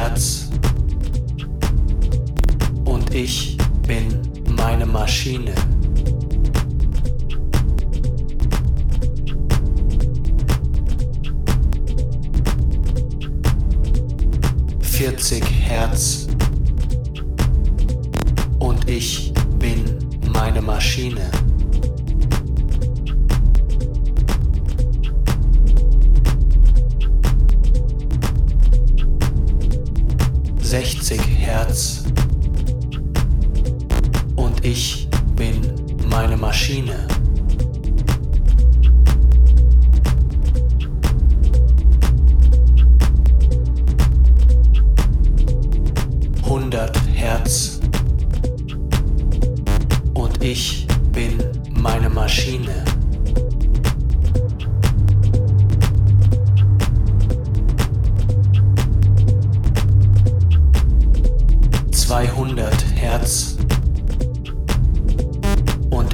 That's.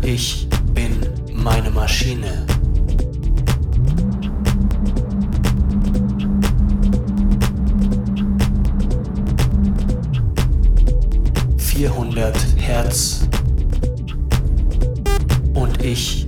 Ich bin meine Maschine. Vierhundert Hertz. Und ich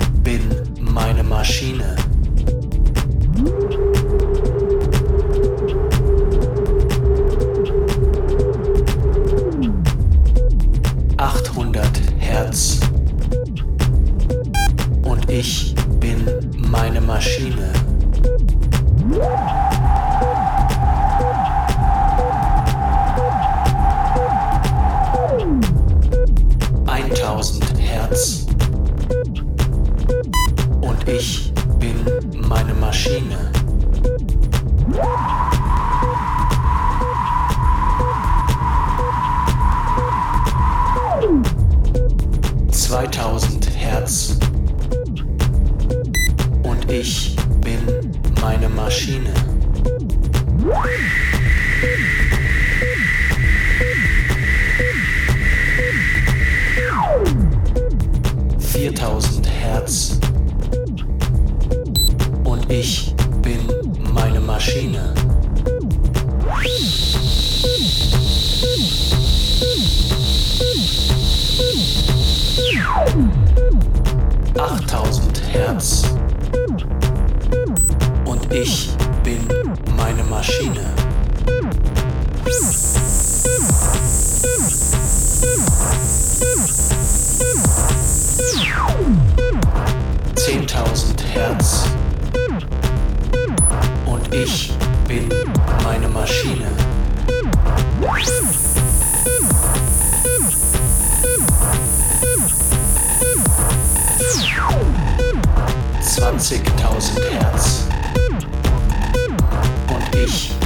20.000 Hertz. Und ich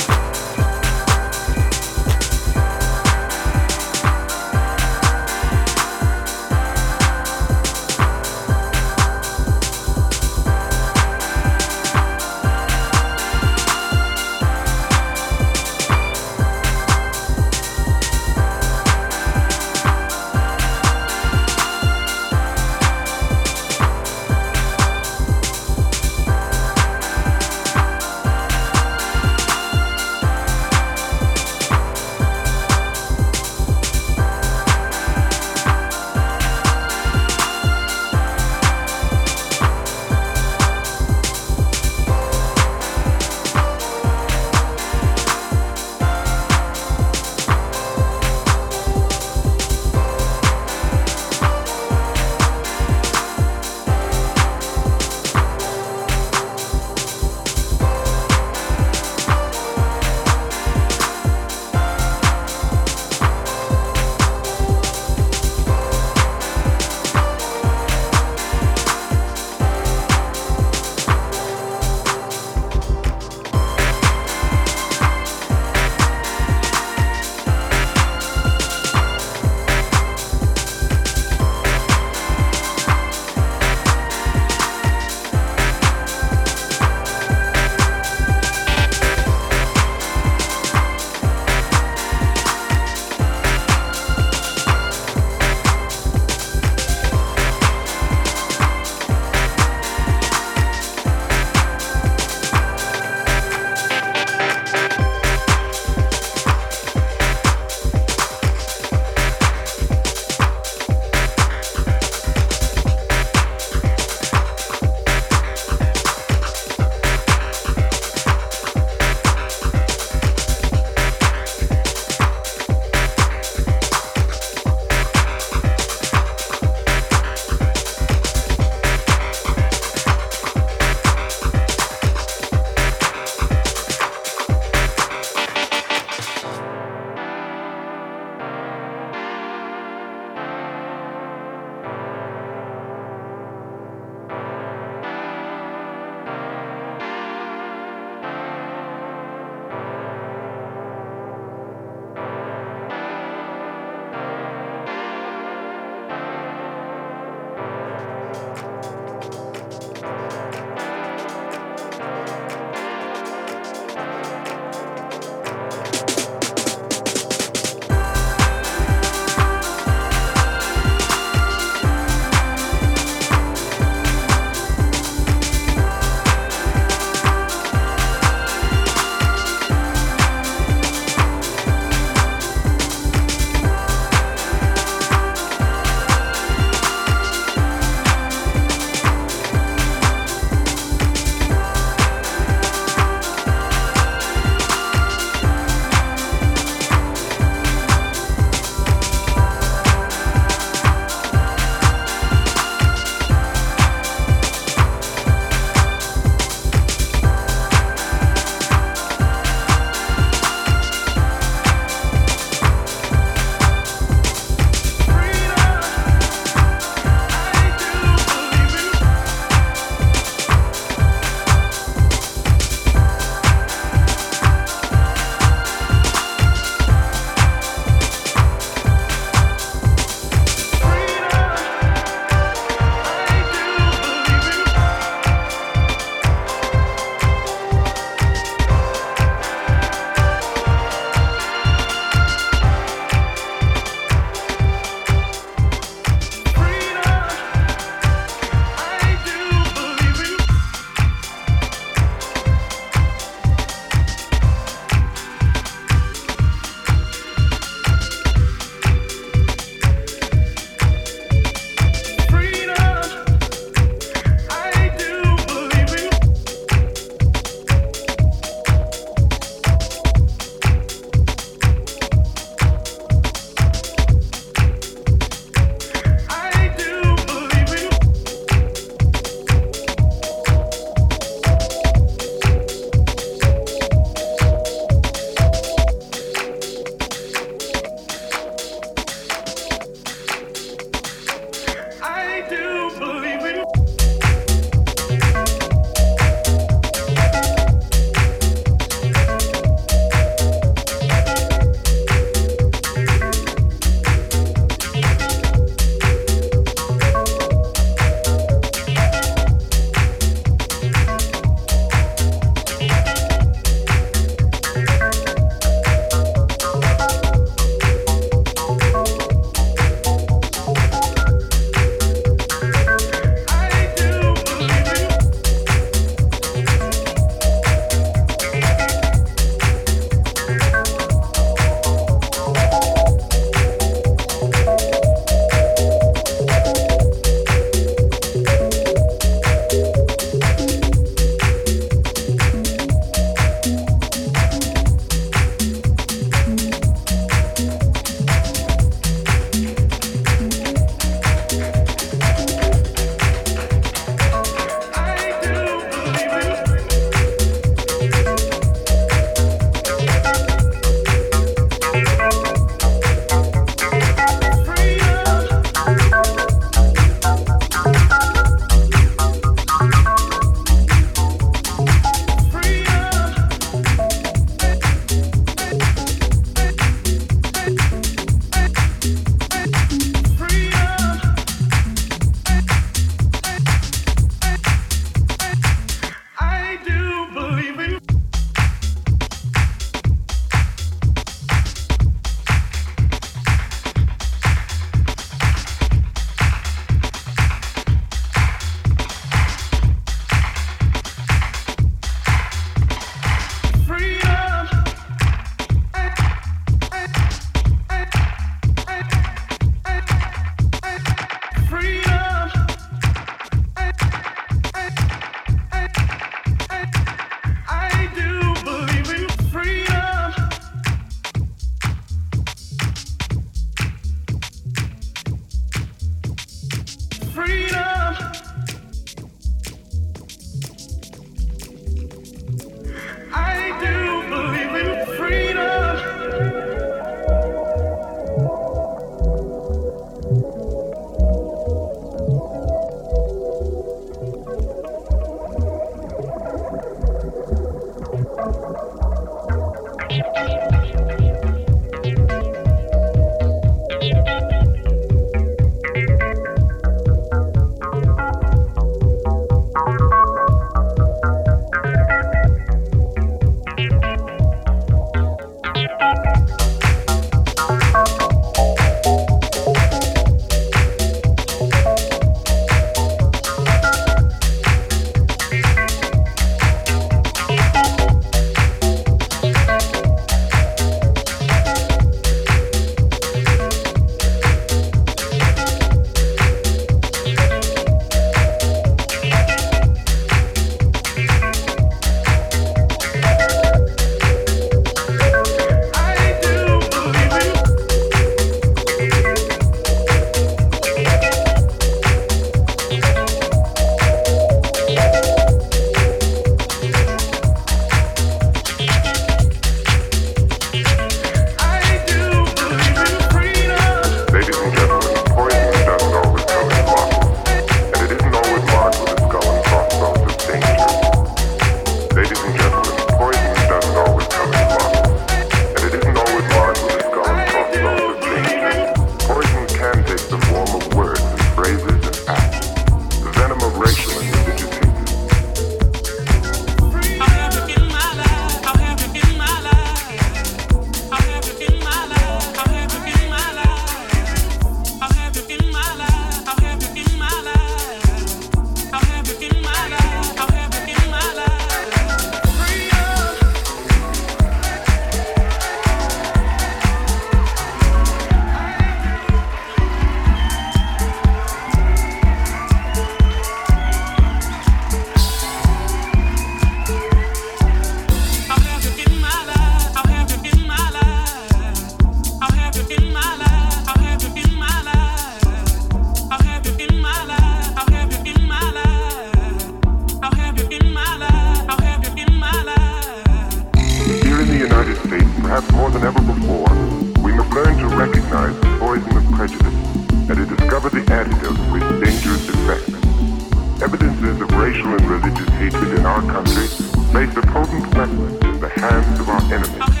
racial and religious hatred in our country made a potent weapon in the hands of our enemies.